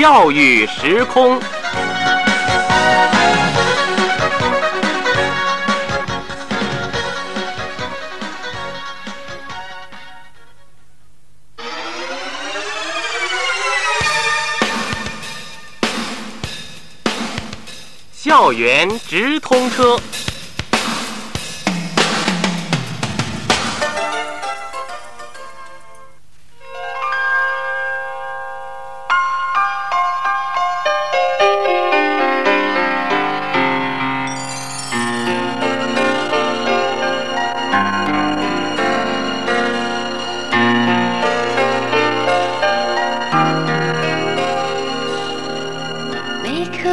教育时空。校园直通车。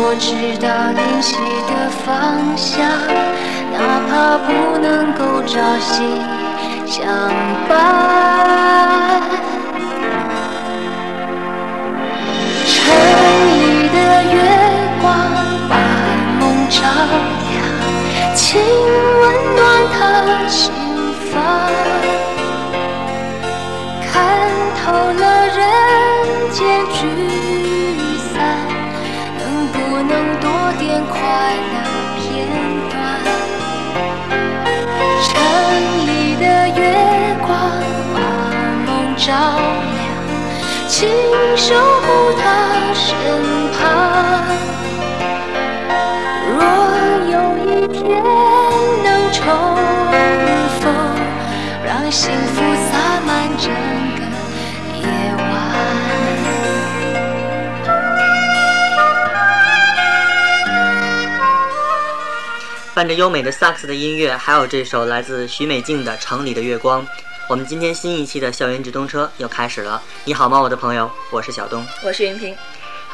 我知道灵犀的方向，哪怕不能够朝夕相伴。伴着优美的萨克斯的音乐，还有这首来自许美静的《城里的月光》，我们今天新一期的校园直通车又开始了。你好吗，我的朋友？我是小东。我是云平。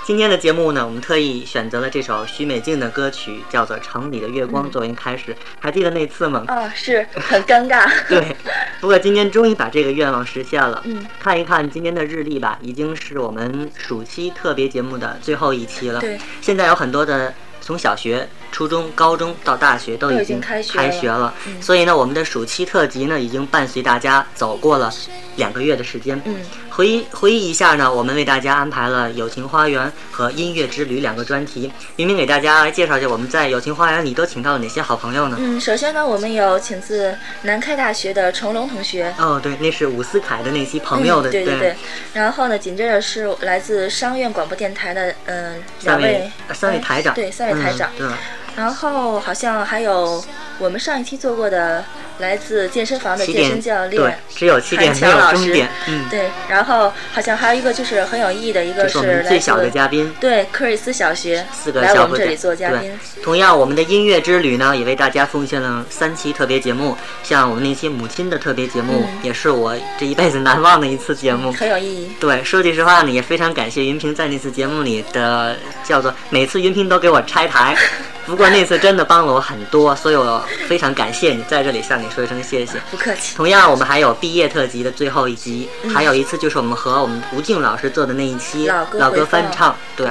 今天的节目呢，我们特意选择了这首许美静的歌曲，叫做《城里的月光》作为开始。还记得那次吗？啊，是很尴尬。对，不过今天终于把这个愿望实现了。嗯，看一看今天的日历吧，已经是我们暑期特别节目的最后一期了。对，现在有很多的从小学、初中、高中到大学都都已经开学了，嗯所以呢，我们的暑期特辑呢，已经伴随大家走过了两个月的时间。嗯，回忆回忆一下呢，我们为大家安排了《友情花园》和《音乐之旅》两个专题。明明给大家来介绍一下我们在《友情花园》里都请到了哪些好朋友呢？嗯，首先呢，我们有请自南开大学的成龙同学。哦，对，那是伍思凯的那期朋友的，嗯、对对对。然后呢，紧接着是来自商院广播电台的，嗯、三两位呃三位台长，对，三位台长。嗯，对。然后好像还有我们上一期做过的来自健身房的健身教练对，只有起点韩没有终点，嗯，对。然后好像还有一个就是很有意义的一个这是最小的嘉宾，对克瑞斯小学四个来小伙伴我们这里做嘉对宾。同样，我们的音乐之旅呢，也为大家奉献了三期特别节目，像我们那期母亲的特别节目，嗯也是我这一辈子难忘的一次节目。很有意义。对，说句实话呢，也非常感谢云平在那次节目里的叫做每次云平都给我拆台，不过那次真的帮了我很多，所以我非常感谢你，在这里向你说一声谢谢。不客气。同样，我们还有毕业特辑的最后一集，嗯还有一次就是我们和我们吴静老师做的那一期老歌翻唱，对。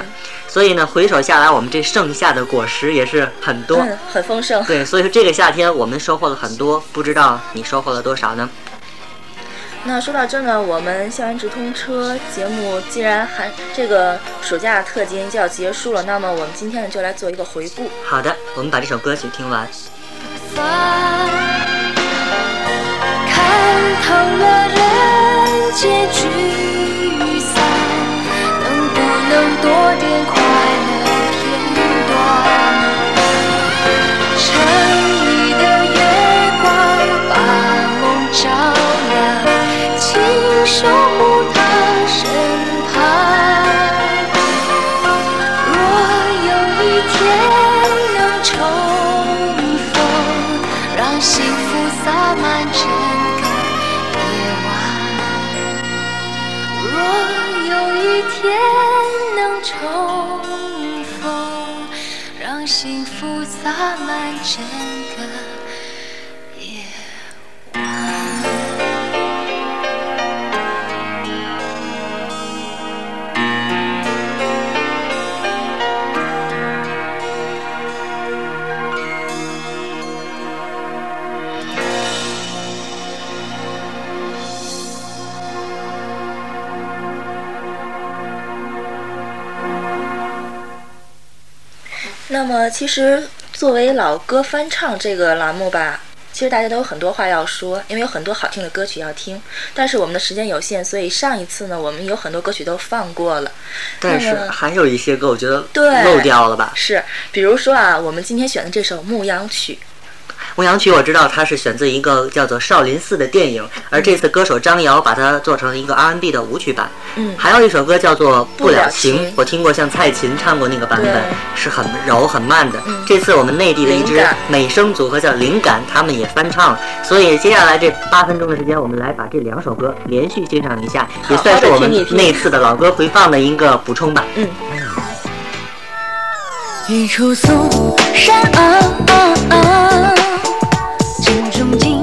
所以呢，回首下来，我们这剩下的果实也是很多。嗯，很丰盛。对，所以说这个夏天我们收获了很多，不知道你收获了多少呢？那说到这呢，我们校园直通车节目既然还这个暑假特辑就要结束了，那么我们今天呢就来做一个回顾。好的，我们把这首歌曲听完。发，看透了人间聚散，能不能多点快乐片段？城里的月光把梦照亮，请守护幸福洒满整个夜晚若有一天能重逢让幸福洒满整个么，其实作为老歌翻唱这个栏目吧，其实大家都有很多话要说，因为有很多好听的歌曲要听。但是我们的时间有限，所以上一次呢，我们有很多歌曲都放过了。但是还有一些歌，我觉得对漏掉了吧。是，比如说啊，我们今天选的这首《牧羊曲》，《牧羊曲》我知道它是选自一个叫做《少林寺》的电影，而这次歌手张瑶把它做成了一个 R&B 的舞曲版。嗯还有一首歌叫做《不不了了情》情，我听过像蔡琴唱过那个版本，是很柔很慢的。嗯这次我们内地的一支美声组合叫灵感，他们也翻唱了。所以接下来这八分钟的时间，我们来把这两首歌连续欣赏一下，也算是我们那次的老歌回放的一个补充吧。嗯，日出嵩山坳，城中惊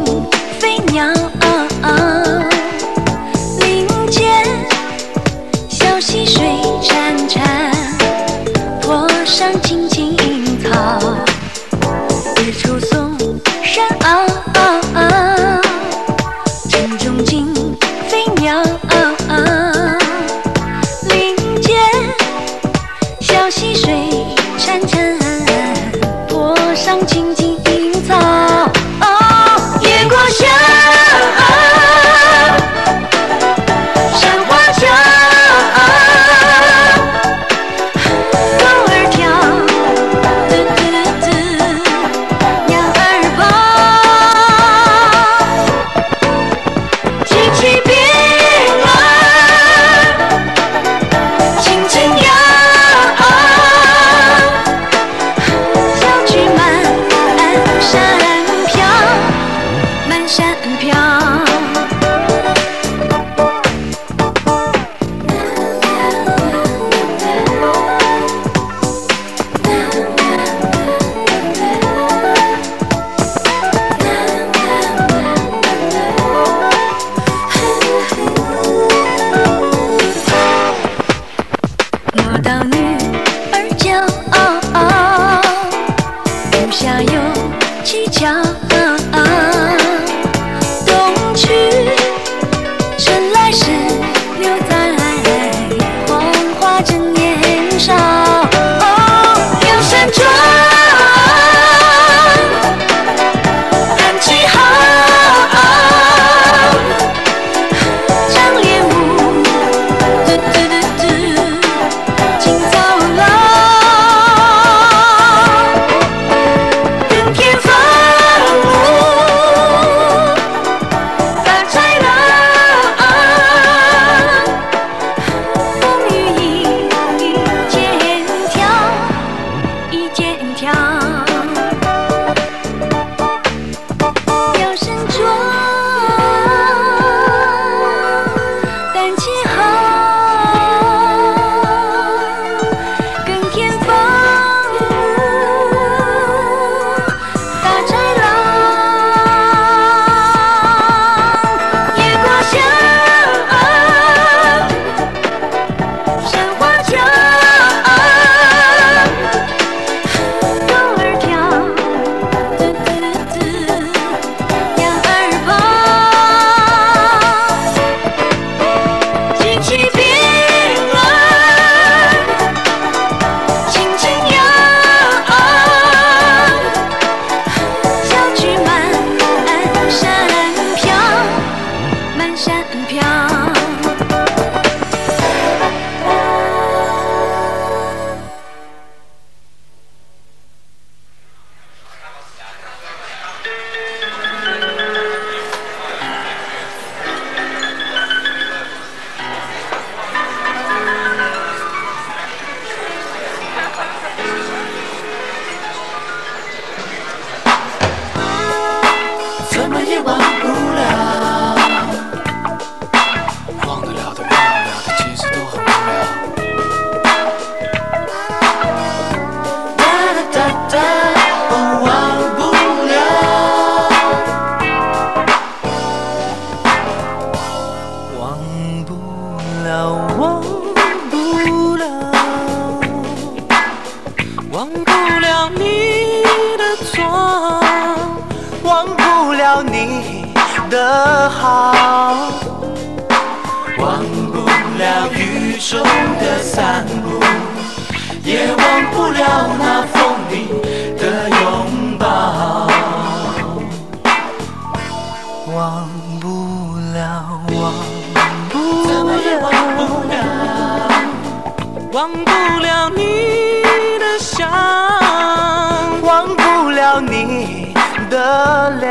你的泪，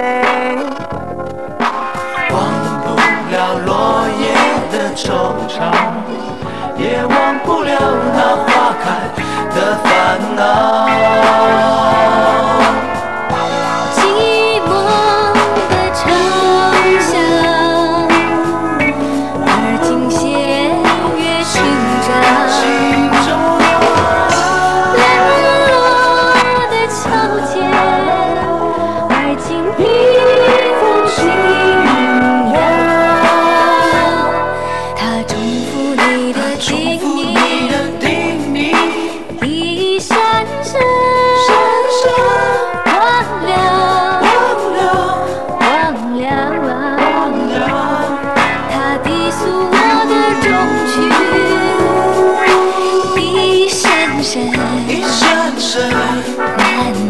忘不了落叶的惆怅，也忘不了那花一闪闪，难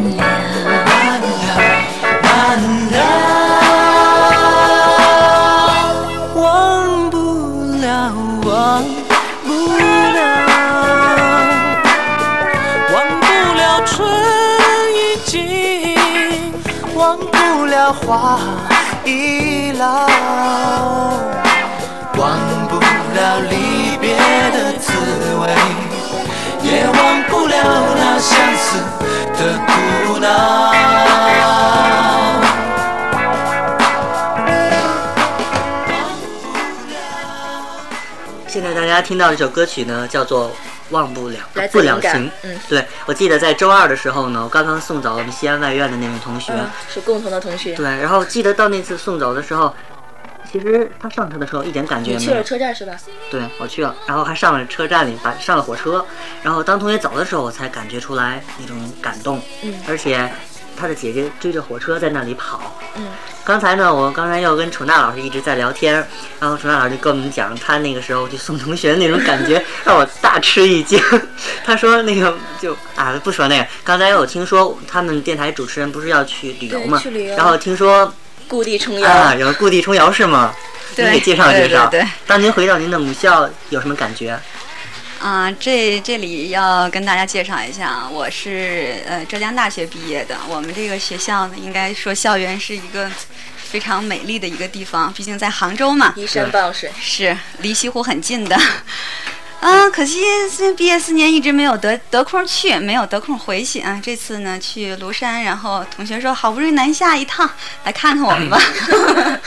家听到一首歌曲呢，叫做《忘不了不了情》。嗯对，我记得在周二的时候呢，我刚刚送走我们西安外院的那位同学。嗯，是共同的同学。对，然后记得到那次送走的时候，其实他上车的时候一点感觉没有你去了。车站是吧？对，我去了，然后还上了车站里，把上了火车，然后当同学走的时候，我才感觉出来那种感动。嗯而且他的姐姐追着火车在那里跑。嗯，刚才呢，我刚才又跟楚娜老师一直在聊天，然后楚娜老师就跟我们讲他那个时候去送同学的那种感觉，让我大吃一惊。他说那个就啊不说那个，刚才我听说他们电台主持人不是要去旅游吗，去旅游然后听说故地重游。啊有故地重游是吗？您对给介绍介绍。对对对当您回到您的母校有什么感觉？啊，这这里要跟大家介绍一下啊，我是呃浙江大学毕业的。我们这个学校呢，应该说校园是一个非常美丽的一个地方，毕竟在杭州嘛，依山傍水，是离西湖很近的。啊，可惜这毕业四年一直没有得得空去，没有得空回去啊。这次呢去庐山，然后同学说好不容易南下一趟，来看看我们吧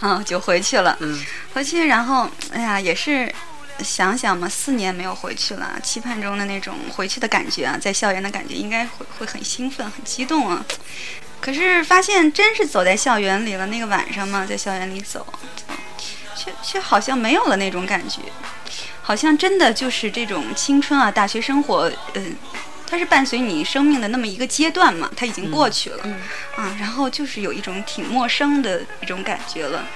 啊，就回去了。嗯，回去然后哎呀也是想想嘛，四年没有回去了，期盼中的那种回去的感觉啊，在校园的感觉应该会会很兴奋、很激动啊。可是发现真是走在校园里了，那个晚上嘛，在校园里走，却却好像没有了那种感觉，好像真的就是这种青春啊，大学生活，嗯、它是伴随你生命的那么一个阶段嘛，它已经过去了，嗯啊，然后就是有一种挺陌生的一种感觉了。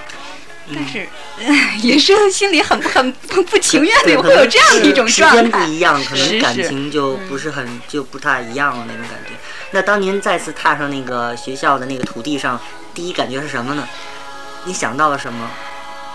但是、也是心里很很不不情愿，的，会有这样的一种状态时间不。一样，可能感情就不是很就不太一样了那种感觉。那当您再次踏上那个学校的那个土地上，第一感觉是什么呢？你想到了什么？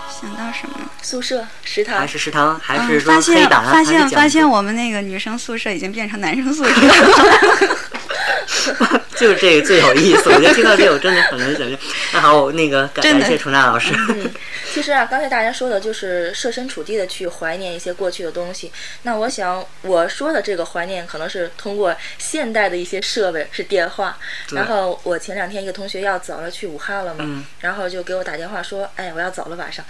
想到什么？宿舍、食堂还，是食堂，还嗯是说发现黑板，发现发现我们那个女生宿舍已经变成男生宿舍了。就是这个最有意思。我觉得听到这个我真的很能想象。那好，我那个感感谢楚娜老师。嗯，其实啊，刚才大家说的就是设身处地的去怀念一些过去的东西。那我想我说的这个怀念，可能是通过现代的一些设备，是电话。然后我前两天一个同学要走了，去武汉了嘛，嗯然后就给我打电话说，哎，我要走了晚上。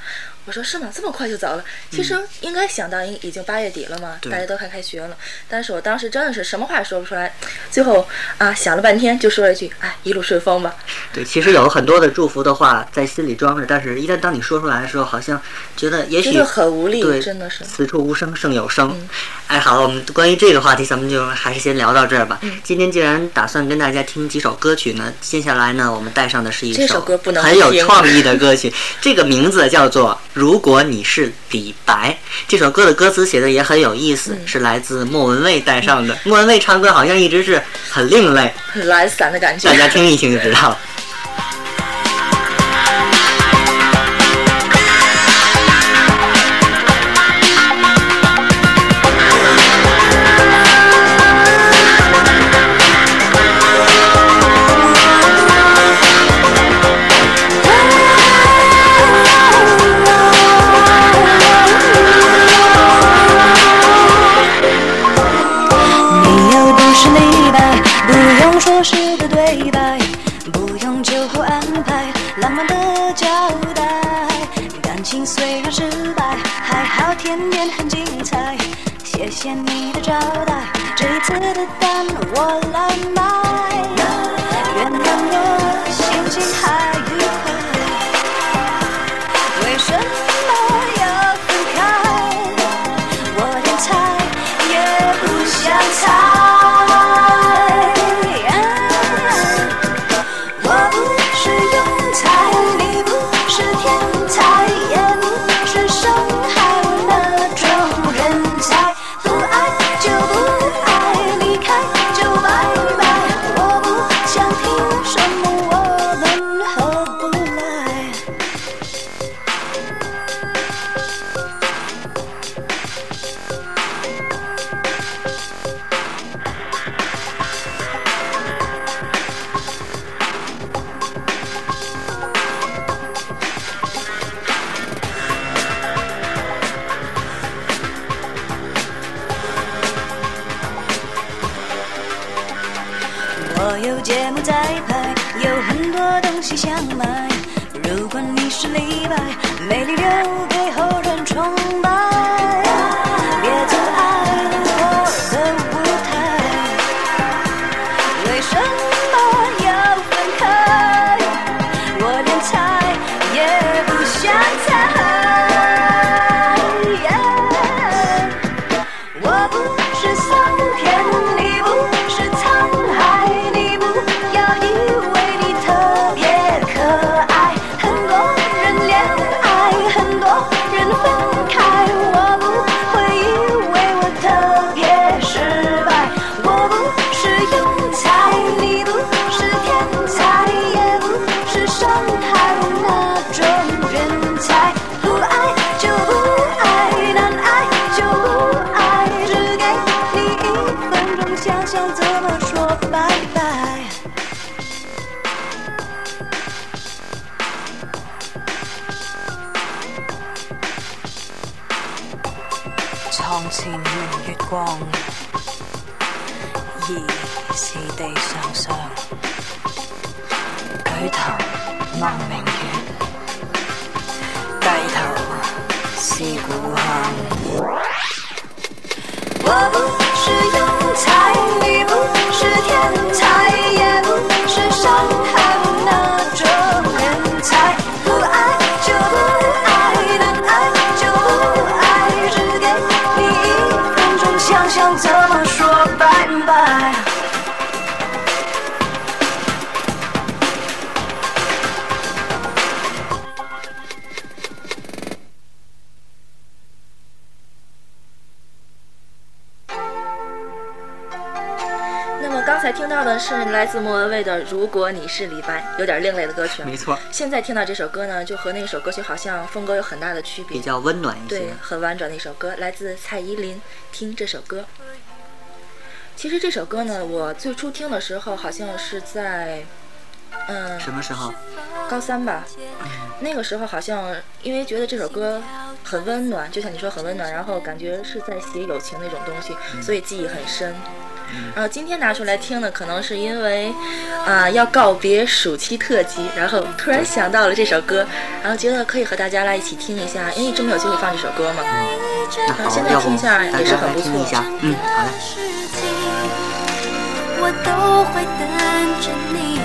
我说是吗？这么快就走了？其实应该想到已已经八月底了嘛，对大家都快开学了。但是我当时真的是什么话也说不出来，最后啊想了半天，就说了一句：“哎，一路顺风吧。对，其实有很多的祝福的话在心里装着，但是一旦当你说出来的时候，好像觉得”也许很无力，对，真的是。此处无声胜有声。哎，好了，我们关于这个话题，咱们就还是先聊到这儿吧。嗯今天既然打算跟大家听几首歌曲呢，接下来呢，我们带上的是一这首歌不能很有创意的歌曲，这个名字叫做《如果你是李白》。这首歌的歌词写的也很有意思，嗯是来自莫文蔚带上的。莫文蔚唱歌好像一直是很另类，很懒散的感觉。大家听一听就知道了。也月光，疑是地上霜。举头望明月，低头思故乡。我不需要是来自莫文蔚的《如果你是李白》，有点另类的歌曲啊。没错，现在听到这首歌呢，就和那首歌曲好像风格有很大的区别比。较温暖一些对，。很婉转的一首歌，来自蔡依林。听这首歌。其实这首歌呢，我最初听的时候好像是在，嗯，什么时候？高三吧。那个时候好像因为觉得这首歌很温暖，就像你说很温暖，然后感觉是在写友情那种东西，所以记忆很深。然后今天拿出来听呢，可能是因为啊、要告别暑期特辑，然后突然想到了这首歌，然后觉得可以和大家来一起听一下，因为一直没有机会放这首歌嘛。那好，现在要不听一下大家来也是很不错听一下？嗯，好嘞。我都会等着你，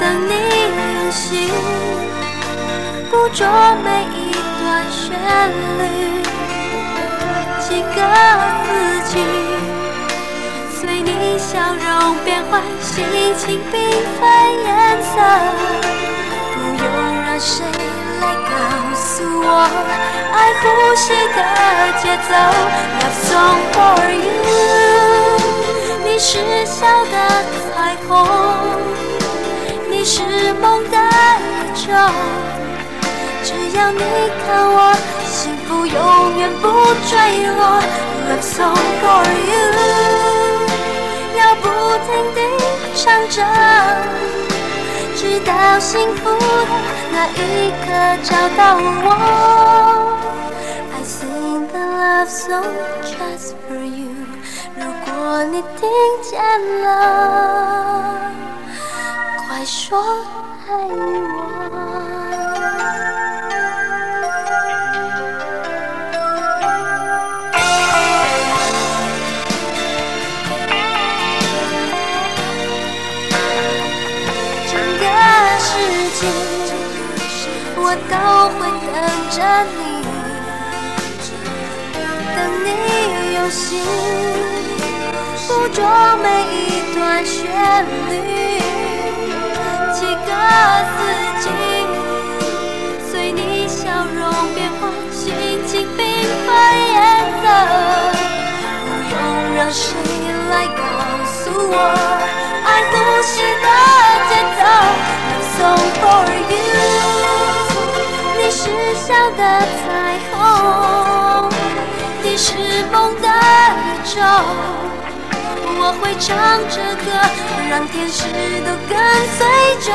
等你用心捕捉每一段笑容变换，心情缤纷颜色，不用让谁来告诉我，爱呼吸的节奏，Love song for you，你是笑的彩虹，你是梦的宇宙。只要你看我，幸福永远不坠落。Love song for you，要不停地唱着，直到幸福的那一刻找到我。I sing the love song just for you，如果你听见了，快说爱我。着你，等你用心捕捉每一段旋律，几个四季，随你笑容变换，心情缤纷颜色，不用让谁来告诉我。爱呼吸的节奏，Love song for you。笑的彩虹，你是梦的宇宙。我会唱着歌，让天使都跟随着。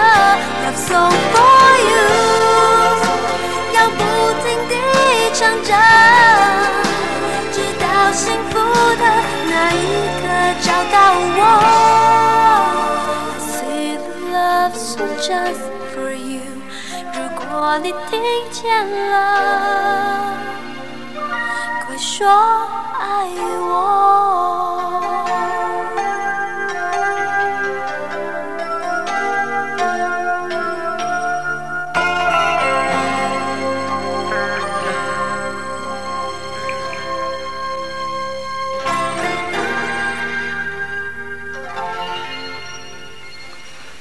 Love song for you，要不停地唱着，直到幸福的那一刻找到我。See the love so just 如果你听见了，快说爱我。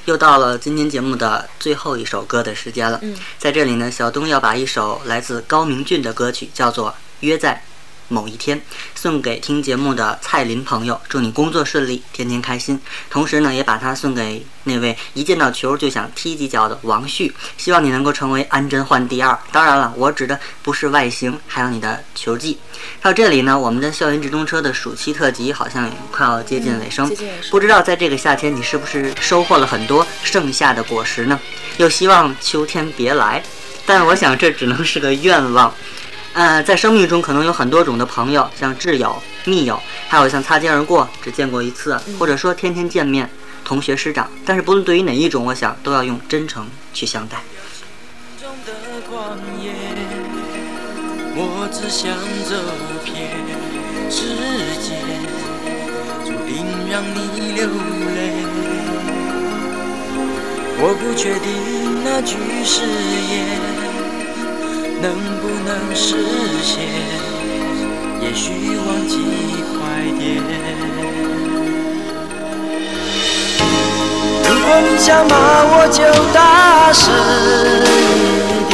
又到了今天节目的最后一首歌的时间了。嗯在这里呢，小东要把一首来自高明俊的歌曲，叫做《约在某一天》，送给听节目的蔡林朋友。祝你工作顺利，天天开心。同时呢，也把它送给那位一见到球就想踢几脚的王旭。希望你能够成为安贞焕第二。当然了，我指的不是外形，还有你的球技。到这里呢，我们的校园直通车的暑期特辑好像也快要接近尾声。嗯接近尾声不知道在这个夏天，你是不是收获了很多盛夏的果实呢？又希望秋天别来，但我想这只能是个愿望。呃，在生命中可能有很多种的朋友，像挚友、密友，还有像擦肩而过只见过一次，或者说天天见面，同学师长。但是不论对于哪一种，我想都要用真诚去相待。中的旷野，我只想这片世界，注定让你流泪。我不确定那句誓言能不能实现，也许忘记快点。如果你想骂我，就大声一点，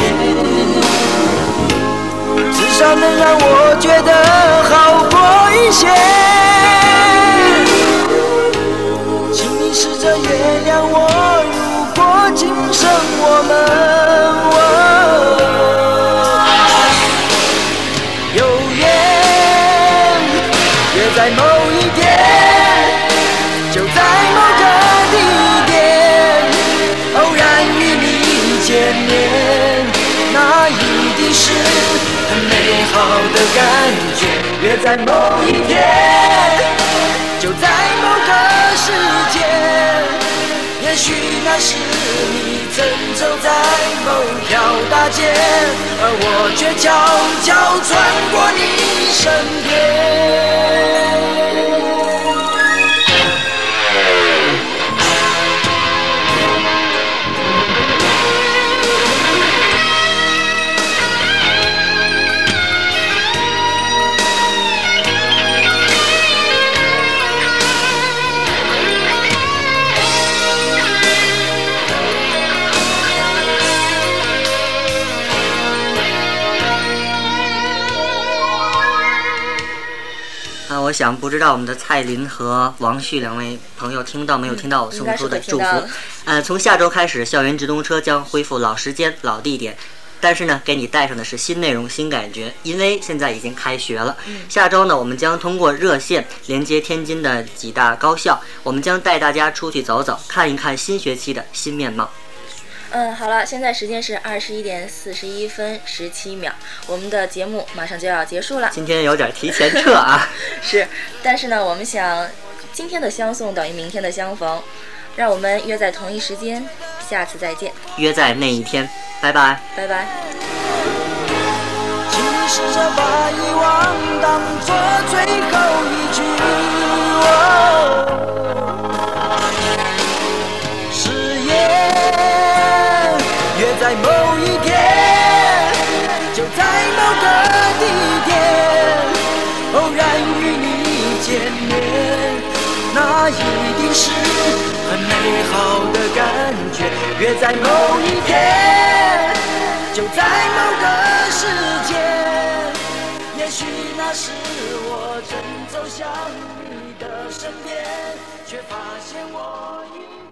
至少能让我觉得好过一些。在某一天。就在某个地点，偶然与你见面，那一定是很美好的感觉。约在某一天，就在某个时间，也许那是你正走在某条大街，而我却悄悄穿过你身边。我想不知道我们的蔡林和王旭两位朋友听到没有听到我送出的祝福。呃，从下周开始，校园直通车将恢复老时间、老地点。但是呢，给你带上的是新内容、新感觉，因为现在已经开学了。下周呢，我们将通过热线连接天津的几大高校，我们将带大家出去走走，看一看新学期的新面貌。嗯，好了，现在时间是二十一点四十一分十七秒，我们的节目马上就要结束了。今天有点提前撤啊。是，但是呢，我们想，今天的相送等于明天的相逢，让我们约在同一时间，下次再见，约在那一天，拜拜。拜拜。请试着把遗忘当作最后一句。誓是很美好的感觉。约在某一天，就在某个时间，也许那时我正走向你的身边，却发现我已。